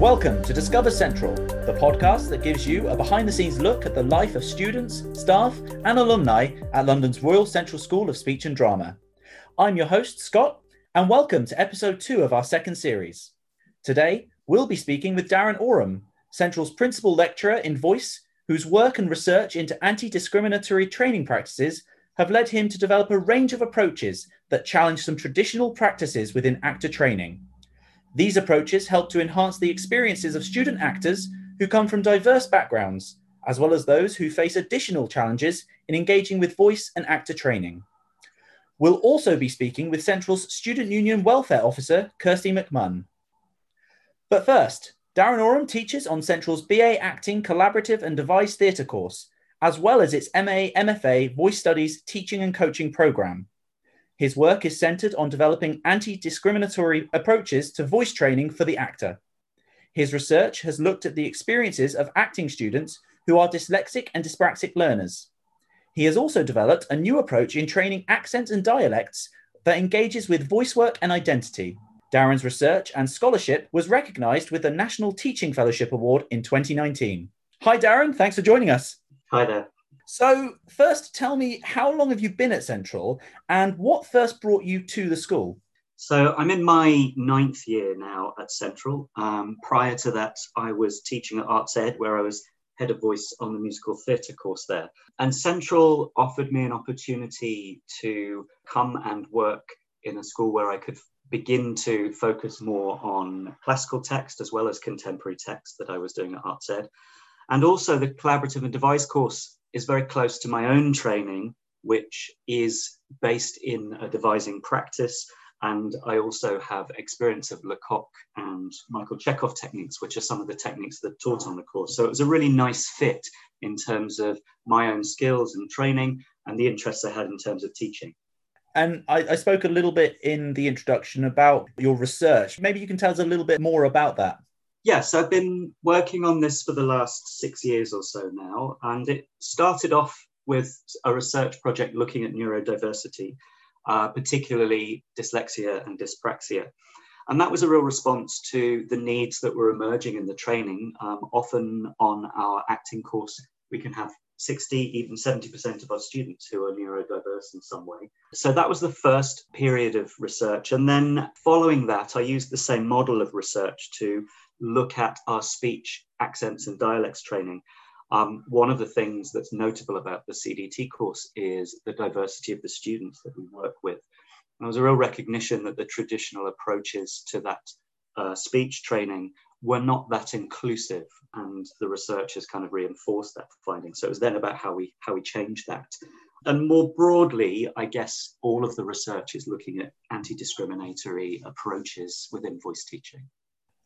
Welcome to Discover Central, the podcast that gives you a behind the scenes look at the life of students, staff, and alumni at London's Royal Central School of Speech and Drama. I'm your host, Scott, and welcome to episode two of our second series. Today, we'll be speaking with Darren Oram, Central's principal lecturer in voice, whose work and research into anti discriminatory training practices have led him to develop a range of approaches that challenge some traditional practices within actor training. These approaches help to enhance the experiences of student actors who come from diverse backgrounds, as well as those who face additional challenges in engaging with voice and actor training. We'll also be speaking with Central's Student Union Welfare Officer, Kirsty McMunn. But first, Darren Oram teaches on Central's BA Acting Collaborative and Devised Theatre course, as well as its MA MFA Voice Studies Teaching and Coaching programme. His work is centered on developing anti discriminatory approaches to voice training for the actor. His research has looked at the experiences of acting students who are dyslexic and dyspraxic learners. He has also developed a new approach in training accents and dialects that engages with voice work and identity. Darren's research and scholarship was recognized with the National Teaching Fellowship Award in 2019. Hi, Darren. Thanks for joining us. Hi there. So, first, tell me how long have you been at Central and what first brought you to the school? So, I'm in my ninth year now at Central. Um, prior to that, I was teaching at Arts Ed, where I was head of voice on the musical theatre course there. And Central offered me an opportunity to come and work in a school where I could begin to focus more on classical text as well as contemporary text that I was doing at Arts Ed. And also, the collaborative and devised course is very close to my own training, which is based in a devising practice. And I also have experience of Lecoq and Michael Chekhov techniques, which are some of the techniques that taught on the course. So it was a really nice fit in terms of my own skills and training and the interests I had in terms of teaching. And I, I, spoke a little bit in the introduction about your research. Maybe you can tell us a little bit more about that. Yes, I've been working on this for the last six years or so now, and it started off with a research project looking at neurodiversity, uh, particularly dyslexia and dyspraxia. And that was a real response to the needs that were emerging in the training. Um, often on our acting course, we can have 60, even 70% of our students who are neurodiverse in some way. So that was the first period of research. And then following that, I used the same model of research to look at our speech, accents, and dialects training, um, one of the things that's notable about the CDT course is the diversity of the students that we work with. And there was a real recognition that the traditional approaches to that uh, speech training were not that inclusive, and the research has kind of reinforced that finding. So it was then about how we how we change that. And more broadly, I guess all of the research is looking at anti-discriminatory approaches within voice teaching.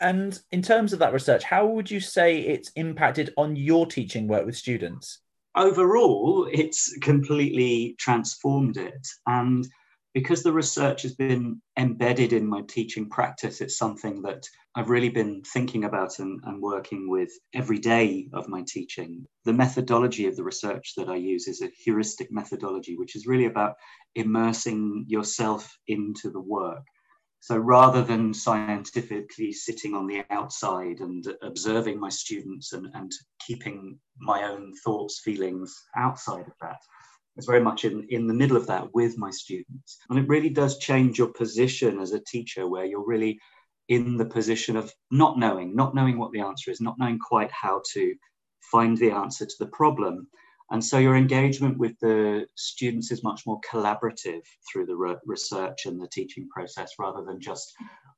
And in terms of that research, how would you say it's impacted on your teaching work with students? Overall, it's completely transformed it. And because the research has been embedded in my teaching practice, it's something that I've really been thinking about and, and, working with every day of my teaching. The methodology of the research that I use is a heuristic methodology, which is really about immersing yourself into the work. So rather than scientifically sitting on the outside and observing my students and, and keeping my own thoughts, feelings outside of that, it's very much in, in the middle of that with my students. And it really does change your position as a teacher, where you're really in the position of not knowing, not knowing what the answer is, not knowing quite how to find the answer to the problem, and so your engagement with the students is much more collaborative through the re- research and the teaching process rather than just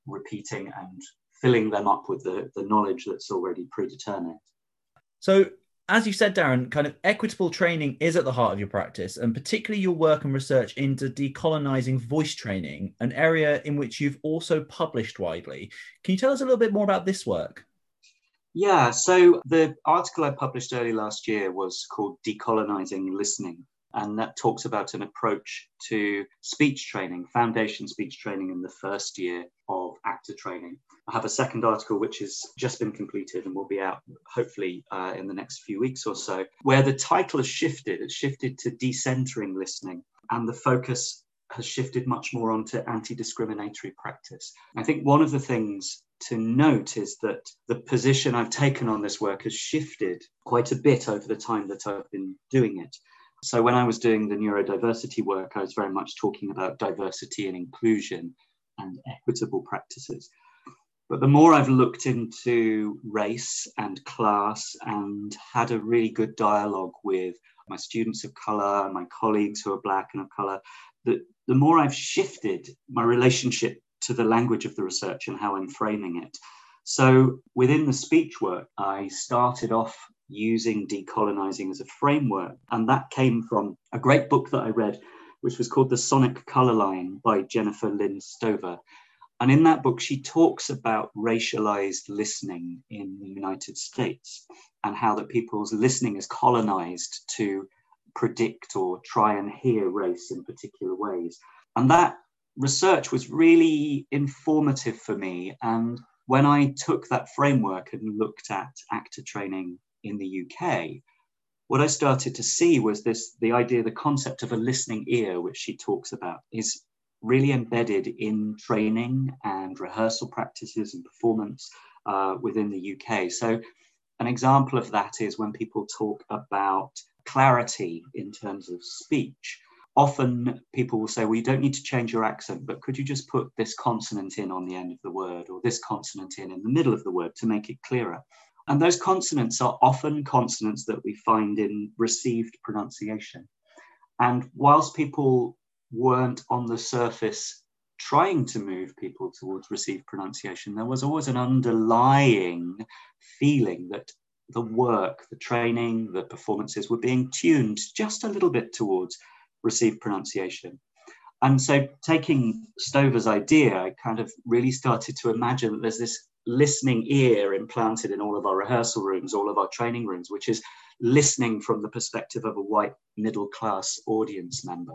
repeating and filling them up with the, the knowledge that's already predetermined. So, as you said, Darren, kind of equitable training is at the heart of your practice, and particularly your work and research into decolonizing voice training, an area in which you've also published widely. Can you tell us a little bit more about this work? Yeah, so the article I published early last year was called Decolonizing Listening. And that talks about an approach to speech training, foundation speech training in the first year of actor training. I have a second article which has just been completed and will be out hopefully uh, in the next few weeks or so, where the title has shifted. It's shifted to decentering listening, and the focus has shifted much more onto anti discriminatory practice. I think one of the things to note is that the position I've taken on this work has shifted quite a bit over the time that I've been doing it. So, when I was doing the neurodiversity work, I was very much talking about diversity and inclusion and equitable practices. But the more I've looked into race and class and had a really good dialogue with my students of color, and my colleagues who are black and of color, the, the more I've shifted my relationship to the language of the research and how I'm framing it. So within the speech work, I started off using decolonizing as a framework. And that came from a great book that I read, which was called The Sonic Color Line by Jennifer Lynn Stoever. And in that book, she talks about racialized listening in the United States and how that people's listening is colonized to predict or try and hear race in particular ways. And that research was really informative for me. And when I took that framework and looked at actor training in the UK, what I started to see was this the idea, the concept of a listening ear, which she talks about, is really embedded in training and rehearsal practices and performance uh, within the UK. So, an example of that is when people talk about clarity in terms of speech. Often people will say, Well, you don't need to change your accent, but could you just put this consonant in on the end of the word or this consonant in in the middle of the word to make it clearer? And those consonants are often consonants that we find in received pronunciation. And whilst people weren't on the surface trying to move people towards received pronunciation, there was always an underlying feeling that the work, the training, the performances were being tuned just a little bit towards received pronunciation. And so, taking Stoever's idea, I kind of really started to imagine that there's this listening ear implanted in all of our rehearsal rooms, all of our training rooms, which is listening from the perspective of a white middle class audience member.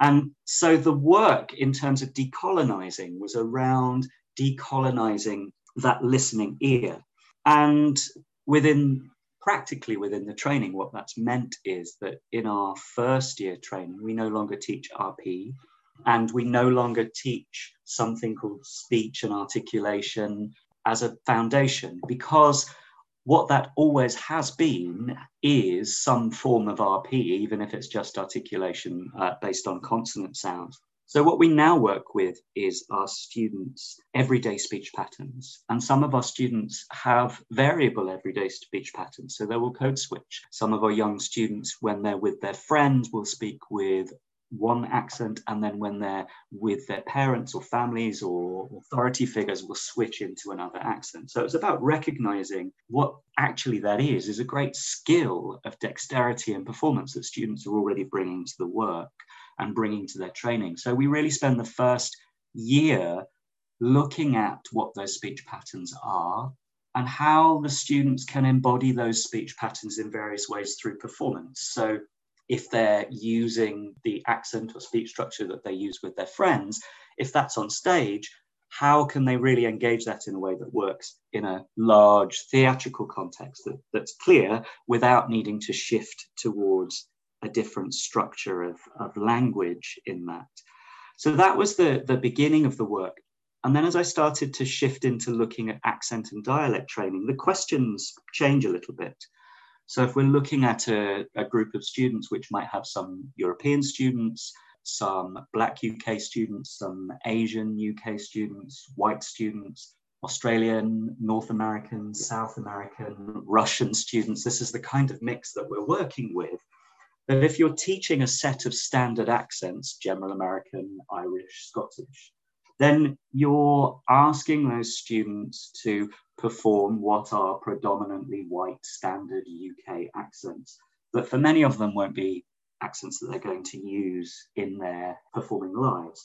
And so the work in terms of decolonizing was around decolonizing that listening ear. And within practically within the training, what that's meant is that in our first year training, we no longer teach RP and we no longer teach something called speech and articulation as a foundation because what that always has been is some form of RP, even if it's just articulation uh, based on consonant sounds. So, what we now work with is our students' everyday speech patterns. And some of our students have variable everyday speech patterns, so they will code switch. Some of our young students, when they're with their friends, will speak with one accent, and then when they're with their parents or families or authority figures, will switch into another accent. So it's about recognizing what actually that is, is a great skill of dexterity and performance that students are already bringing to the work and bringing to their training. So we really spend the first year looking at what those speech patterns are and how the students can embody those speech patterns in various ways through performance. So if they're using the accent or speech structure that they use with their friends, if that's on stage, how can they really engage that in a way that works in a large theatrical context that, that's clear without needing to shift towards a different structure of, of language in that? So that was the, the beginning of the work. And then as I started to shift into looking at accent and dialect training, the questions change a little bit. So if we're looking at a, a group of students which might have some European students, some Black UK students, some Asian UK students, white students, Australian, North American, South American, Russian students. This is the kind of mix that we're working with. That if you're teaching a set of standard accents, general American, Irish, Scottish, then you're asking those students to perform what are predominantly white standard UK accents, but for many of them won't be accents that they're going to use in their performing lives.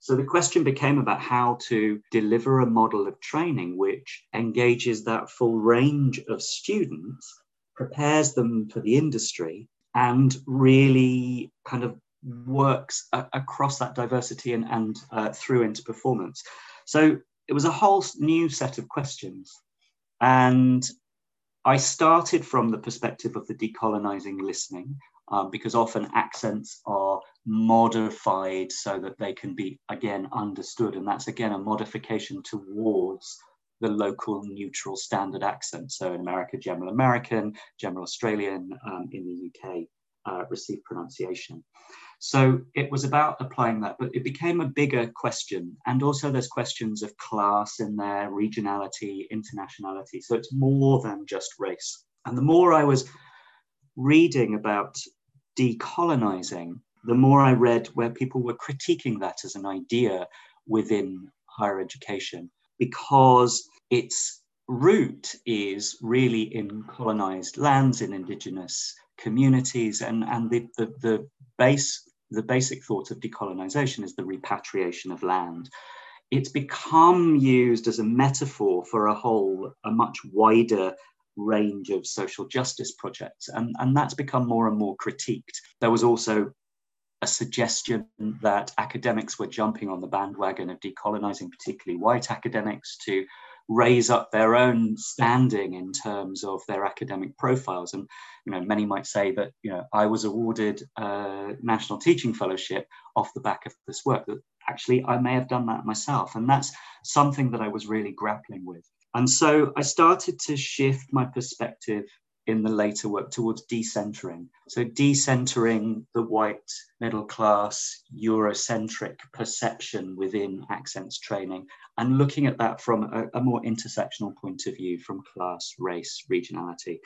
So the question became about how to deliver a model of training which engages that full range of students, prepares them for the industry, and really kind of works a- across that diversity and, and uh, through into performance. So it was a whole new set of questions. And I started from the perspective of the decolonizing listening, um, because often accents are modified so that they can be again understood. And that's again a modification towards the local neutral standard accent. So in America, General American, General Australian, um, in the UK, uh, received pronunciation. So it was about applying that, but it became a bigger question. And also there's questions of class in there, regionality, internationality. So it's more than just race. And the more I was reading about decolonizing, the more I read where people were critiquing that as an idea within higher education, because its root is really in colonized lands, in indigenous communities, and, and the, the, the base the basic thought of decolonization is the repatriation of land. It's become used as a metaphor for a whole, a much wider range of social justice projects, and, and that's become more and more critiqued. There was also a suggestion that academics were jumping on the bandwagon of decolonizing, particularly white academics, to raise up their own standing in terms of their academic profiles. And you know, many might say that you know I was awarded a national teaching fellowship off the back of this work. That actually I may have done that myself, and that's something that I was really grappling with. And so I started to shift my perspective in the later work towards decentering. So, decentering the white, middle class, Eurocentric perception within accents training and looking at that from a, a, more intersectional point of view from class, race, regionality.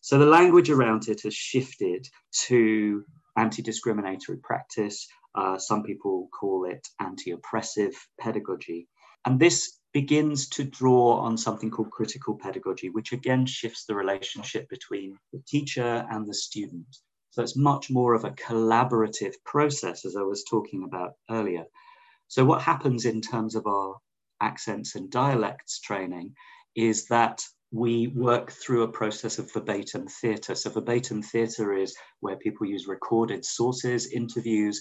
So, the language around it has shifted to anti discriminatory practice. Uh, some people call it anti oppressive pedagogy. And this begins to draw on something called critical pedagogy, which again shifts the relationship between the teacher and the student. So it's much more of a collaborative process, as I was talking about earlier. So, what happens in terms of our accents and dialects training is that we work through a process of verbatim theatre. So, verbatim theatre is where people use recorded sources, interviews,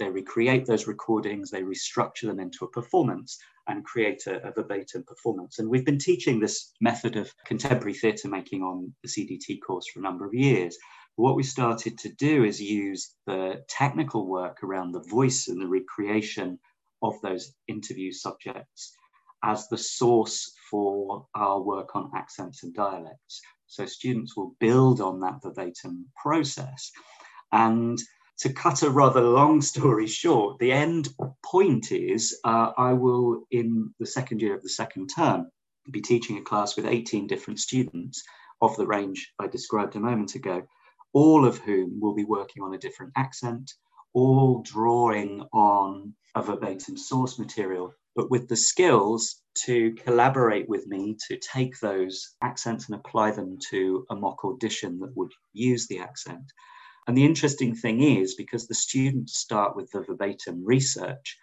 they recreate those recordings, they restructure them into a performance and create a, a verbatim performance. And we've been teaching this method of contemporary theatre making on the CDT course for a number of years. What we started to do is use the technical work around the voice and the recreation of those interview subjects as the source for our work on accents and dialects. So students will build on that verbatim process. And to cut a rather long story short, the end point is uh, I will, in the second year of the second term, be teaching a class with 18 different students of the range I described a moment ago, all of whom will be working on a different accent, all drawing on a verbatim source material, but with the skills to collaborate with me to take those accents and apply them to a mock audition that would use the accent. And the interesting thing is, because the students start with the verbatim research,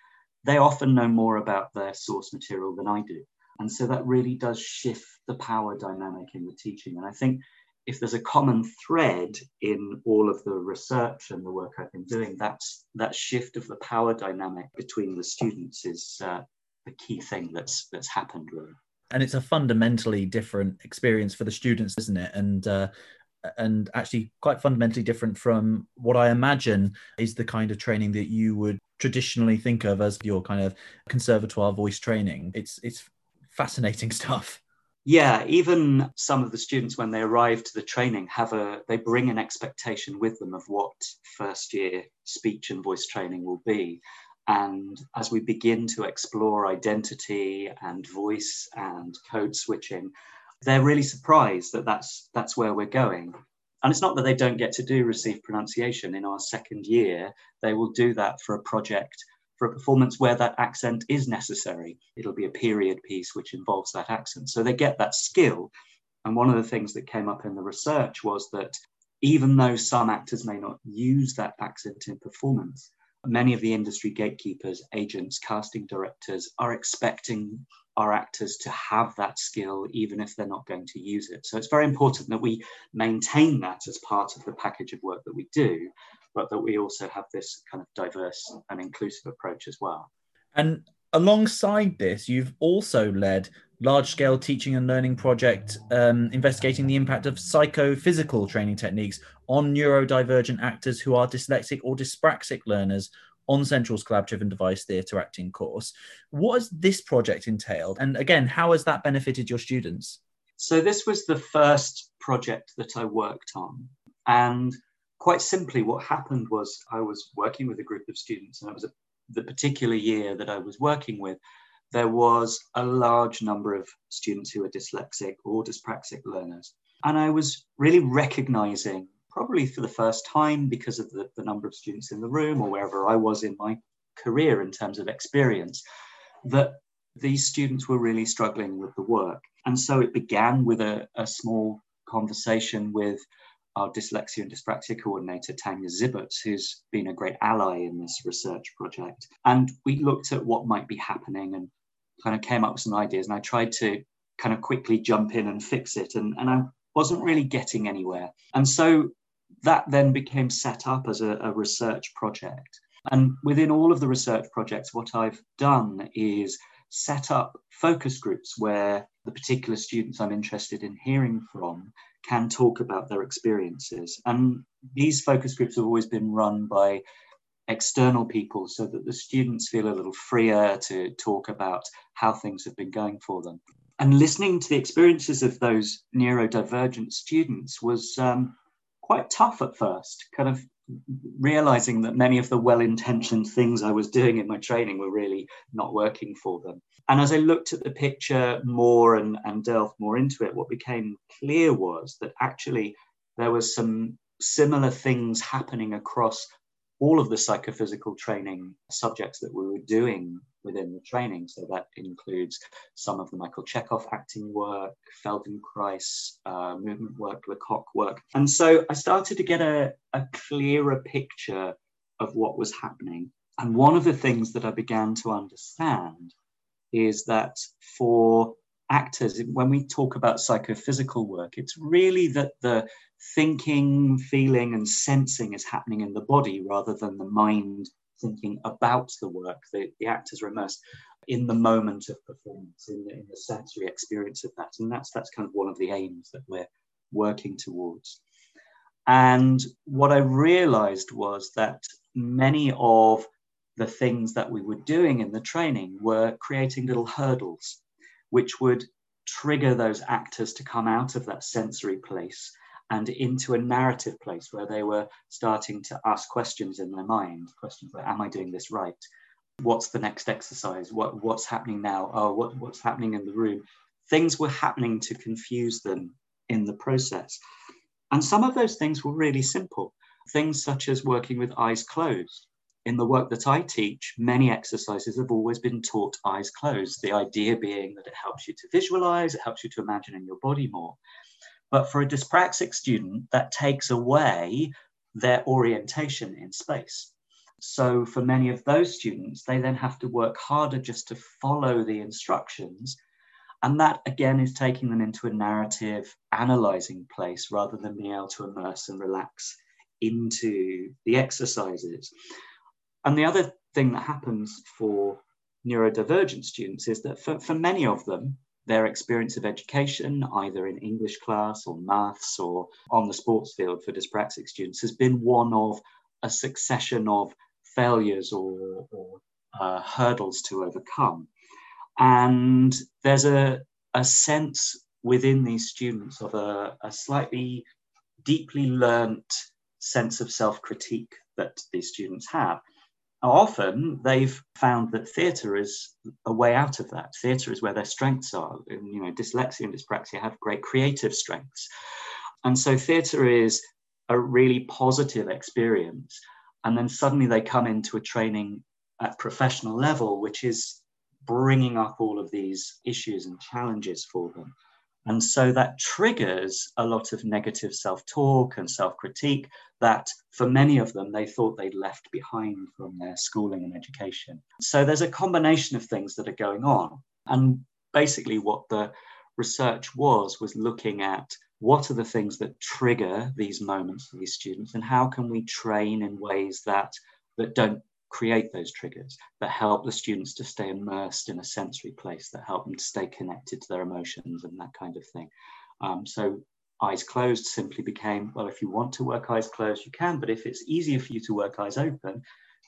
they often know more about their source material than I do. And so that really does shift the power dynamic in the teaching. And I think if there's a common thread in all of the research and the work I've been doing, that's that shift of the power dynamic between the students is uh, the key thing that's that's happened really. And it's a fundamentally different experience for the students, isn't it? And uh, and actually quite fundamentally different from what I imagine is the kind of training that you would traditionally think of as your kind of conservatoire voice training. It's it's fascinating stuff. Yeah, even some of the students when they arrive to the training have a they bring an expectation with them of what first year speech and voice training will be. And as we begin to explore identity and voice and code switching, they're really surprised that that's that's where we're going. And it's not that they don't get to do received pronunciation in our second year. They will do that for a project for a performance where that accent is necessary. It'll be a period piece which involves that accent. So they get that skill. And one of the things that came up in the research was that even though some actors may not use that accent in performance many of the industry gatekeepers agents casting directors are expecting our actors to have that skill, even if they're not going to use it. So it's very important that we maintain that as part of the package of work that we do, but that we also have this kind of diverse and inclusive approach as well. And alongside this, you've also led large scale teaching and learning project um, investigating the impact of psychophysical training techniques on neurodivergent actors who are dyslexic or dyspraxic learners on Central's collaborative and device theatre acting course. What has this project entailed? And again, how has that benefited your students? So, this was the first project that I worked on. And quite simply, what happened was I was working with a group of students, and it was a, the particular year that I was working with there was a large number of students who were dyslexic or dyspraxic learners. And I was really recognizing, probably for the first time because of the, the number of students in the room or wherever I was in my career in terms of experience, that these students were really struggling with the work. And so it began with a, a small conversation with our dyslexia and dyspraxia coordinator, Tanya Zibberts, who's been a great ally in this research project. And we looked at what might be happening and kind of came up with some ideas. And I tried to kind of quickly jump in and fix it. And, and I wasn't really getting anywhere. And so that then became set up as a, a research project. And within all of the research projects, what I've done is set up focus groups where the particular students I'm interested in hearing from can talk about their experiences. And these focus groups have always been run by external people so that the students feel a little freer to talk about how things have been going for them. And listening to the experiences of those neurodivergent students was um, quite tough at first, kind of realizing that many of the well intentioned things I was doing in my training were really not working for them. And as I looked at the picture more and, and delved more into it, what became clear was that actually there was some similar things happening across all of the psychophysical training subjects that we were doing within the training. So that includes some of the Michael Chekhov acting work, Feldenkrais uh, movement work, Lecoq work. And so I started to get a, a clearer picture of what was happening. And one of the things that I began to understand is that for actors, when we talk about psychophysical work, it's really that the thinking, feeling, and sensing is happening in the body rather than the mind thinking about the work. The, the actors are immersed in the moment of performance, in the, in the sensory experience of that. And that's, that's kind of one of the aims that we're working towards. And what I realized was that many of the things that we were doing in the training were creating little hurdles which would trigger those actors to come out of that sensory place and into a narrative place where they were starting to ask questions in their mind questions like am i doing this right? What's the next exercise? What, what's happening now? Oh what, what's happening in the room? Things were happening to confuse them in the process. And some of those things were really simple. Things such as working with eyes closed in the work that I teach, many exercises have always been taught eyes closed, the idea being that it helps you to visualize, it helps you to imagine in your body more. But for a dyspraxic student, that takes away their orientation in space. So for many of those students, they then have to work harder just to follow the instructions. And that again is taking them into a narrative, analyzing place rather than being able to immerse and relax into the exercises. And the other thing that happens for neurodivergent students is that for, for many of them, their experience of education, either in English class or maths or on the sports field for dyspraxic students, has been one of a succession of failures or, or uh, hurdles to overcome. And there's a, a sense within these students of a, a slightly deeply learnt sense of self critique that these students have often they've found that theatre is a way out of that. Theatre is where their strengths are. And, you know, dyslexia and dyspraxia have great creative strengths. And so theatre is a really positive experience. And then suddenly they come into a training at professional level, which is bringing up all of these issues and challenges for them. And so that triggers a lot of negative self talk and self critique that for many of them, they thought they'd left behind from their schooling and education. So there's a combination of things that are going on. And basically, what the research was, was looking at what are the things that trigger these moments for these students and how can we train in ways that, that don't create those triggers that help the students to stay immersed in a sensory place, that help them to stay connected to their emotions and that kind of thing. Um, so eyes closed simply became, well, if you want to work eyes closed, you can, but if it's easier for you to work eyes open,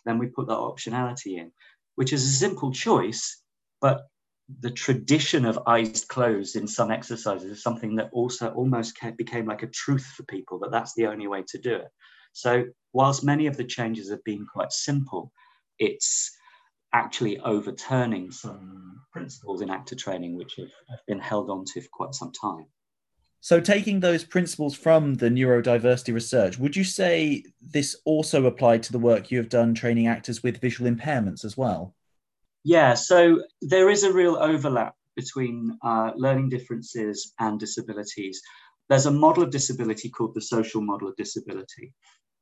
then we put that optionality in, which is a simple choice, but the tradition of eyes closed in some exercises is something that also almost became like a truth for people that that's the only way to do it. So, whilst many of the changes have been quite simple, it's actually overturning some principles in actor training which have, have been held on to for quite some time. So, taking those principles from the neurodiversity research, would you say this also applied to the work you have done training actors with visual impairments as well? Yeah, so there is a real overlap between uh, learning differences and disabilities. There's a model of disability called the social model of disability.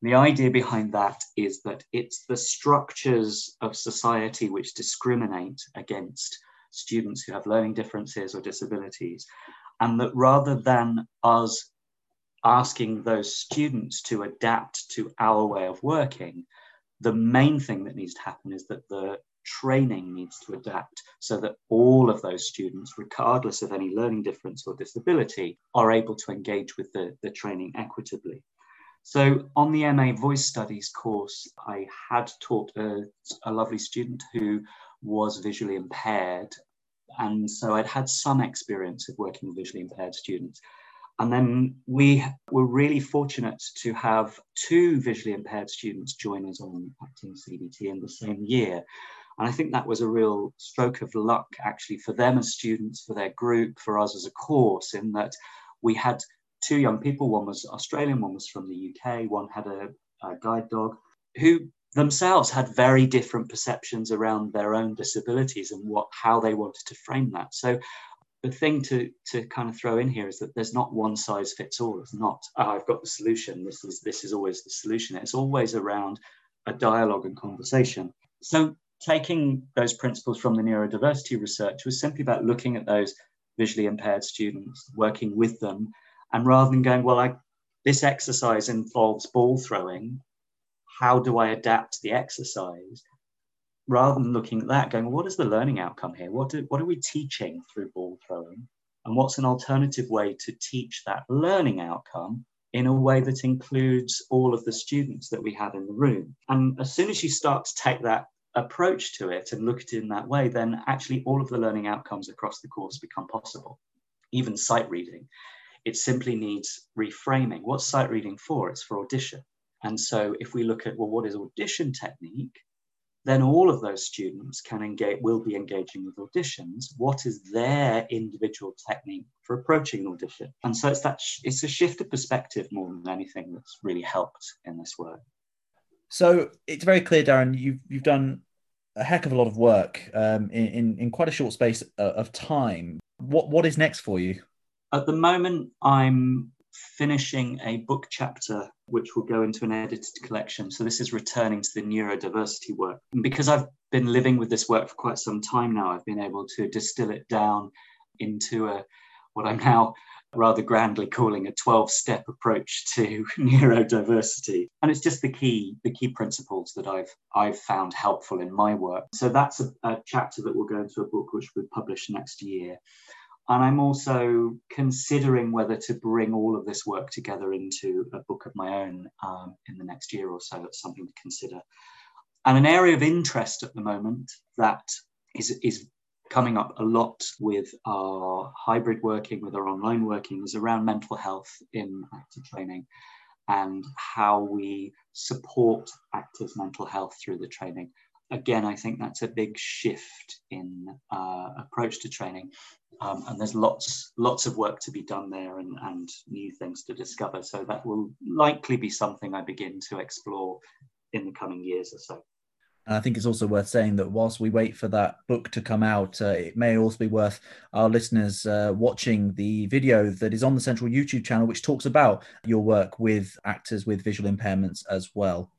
The idea behind that is that it's the structures of society which discriminate against students who have learning differences or disabilities. And that rather than us asking those students to adapt to our way of working, the main thing that needs to happen is that the training needs to adapt so that all of those students, regardless of any learning difference or disability, are able to engage with the, the training equitably. So on the MA Voice Studies course, I had taught a, a lovely student who was visually impaired. And so I'd had some experience of working with visually impaired students. And then we were really fortunate to have two visually impaired students join us on acting CDT in the same year. And I think that was a real stroke of luck, actually, for them as students, for their group, for us as a course, in that we had two young people. One was Australian, one was from the UK, one had a, a guide dog, who themselves had very different perceptions around their own disabilities and what how they wanted to frame that. So the thing to to kind of throw in here is that there's not one size fits all. It's not oh, I've got the solution. This is this is always the solution. It's always around a dialogue and conversation. So taking those principles from the neurodiversity research was simply about looking at those visually impaired students, working with them, and rather than going, well, I, this exercise involves ball throwing, how do I adapt the exercise? Rather than looking at that, going, well, what is the learning outcome here? What, do, what are we teaching through ball throwing? And what's an alternative way to teach that learning outcome in a way that includes all of the students that we have in the room? And as soon as you start to take that approach to it and look at it in that way, then actually all of the learning outcomes across the course become possible. Even sight reading, it simply needs reframing. What's sight reading for? It's for audition. And so if we look at, well, what is audition technique? Then all of those students can engage, will be engaging with auditions. What is their individual technique for approaching an audition? And so it's that, it's a shift of perspective more than anything that's really helped in this work. So it's very clear, Darren, you've, you've done a heck of a lot of work um, in, in, in quite a short space uh, of time. What what is next for you? At the moment, I'm finishing a book chapter which will go into an edited collection. So this is returning to the neurodiversity work. And because I've been living with this work for quite some time now, I've been able to distill it down into a what I'm now rather grandly calling a 12 step approach to neurodiversity and it's just the key the key principles that i've i've found helpful in my work so that's a, a chapter that will go into a book which will be published next year and i'm also considering whether to bring all of this work together into a book of my own um, in the next year or so. That's something to consider. And an area of interest at the moment that is, is coming up a lot with our hybrid working, with our online working, is around mental health in actor training and how we support actors' mental health through the training. Again, I think that's a big shift in uh, approach to training, um, and there's lots lots of work to be done there and, and new things to discover. So that will likely be something I begin to explore in the coming years or so. And I think it's also worth saying that whilst we wait for that book to come out, uh, it may also be worth our listeners uh, watching the video that is on the Central YouTube channel, which talks about your work with actors with visual impairments as well.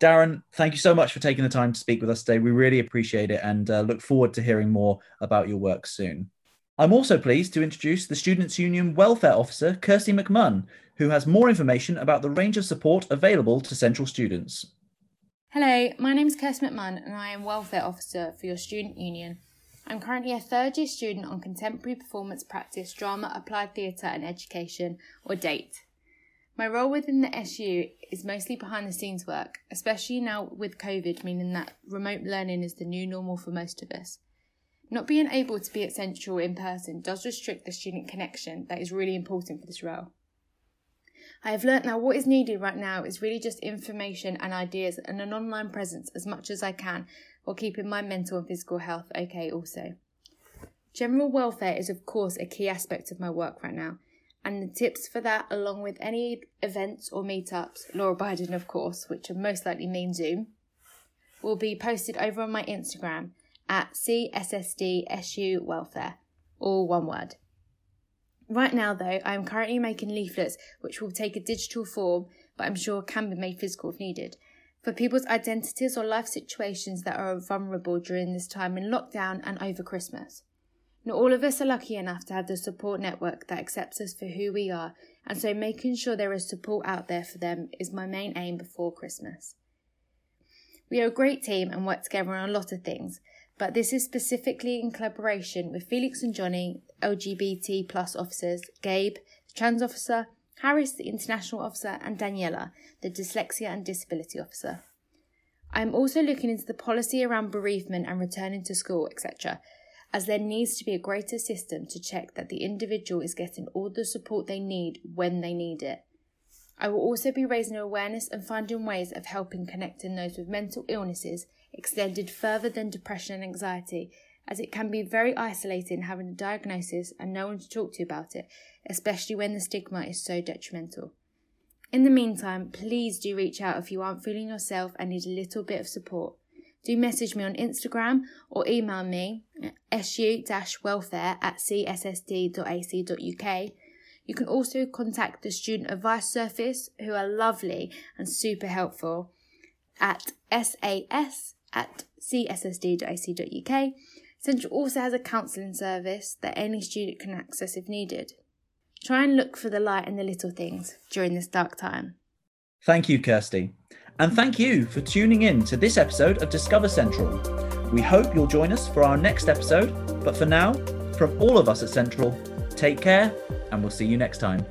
Darren, thank you so much for taking the time to speak with us today. We really appreciate it and uh, look forward to hearing more about your work soon. I'm also pleased to introduce the Students' Union Welfare Officer, Kirsty McMunn, who has more information about the range of support available to Central students. Hello, my name is Kirsty McMahon and I am Welfare Officer for your Student Union. I'm currently a third year student on Contemporary Performance Practice, Drama, Applied Theatre and Education, or DATE. My role within the SU is mostly behind the scenes work, especially now with COVID, meaning that remote learning is the new normal for most of us. Not being able to be at Central in person does restrict the student connection that is really important for this role. I have learnt now what is needed right now is really just information and ideas and an online presence as much as I can while keeping my mental and physical health okay also. General welfare is of course a key aspect of my work right now, and the tips for that along with any events or meetups, law abiding of course, which will most likely mean Zoom, will be posted over on my Instagram at CSSDSU Welfare, all one word. Right now, though, I am currently making leaflets which will take a digital form, but I'm sure can be made physical if needed, for people's identities or life situations that are vulnerable during this time in lockdown and over Christmas. Not all of us are lucky enough to have the support network that accepts us for who we are, and so making sure there is support out there for them is my main aim before Christmas. We are a great team and work together on a lot of things, but this is specifically in collaboration with Felix and Johnny, LGBT plus officers, Gabe, the trans officer, Harris, the international officer, and Daniela, the dyslexia and disability officer. I am also looking into the policy around bereavement and returning to school, etc., as there needs to be a greater system to check that the individual is getting all the support they need when they need it. I will also be raising awareness and finding ways of helping connecting those with mental illnesses extended further than depression and anxiety, as it can be very isolating having a diagnosis and no one to talk to about it, especially when the stigma is so detrimental. In the meantime, please do reach out if you aren't feeling yourself and need a little bit of support. Do message me on Instagram or email me eh, at su-welfare at cssd.ac.uk. You can also contact the Student Advice Service, who are lovely and super helpful, at sas at cssd.ac.uk. Central also has a counselling service that any student can access if needed. Try and look for the light in the little things during this dark time. Thank you, Kirsty. And thank you for tuning in to this episode of Discover Central. We hope you'll join us for our next episode. But for now, from all of us at Central, take care and we'll see you next time.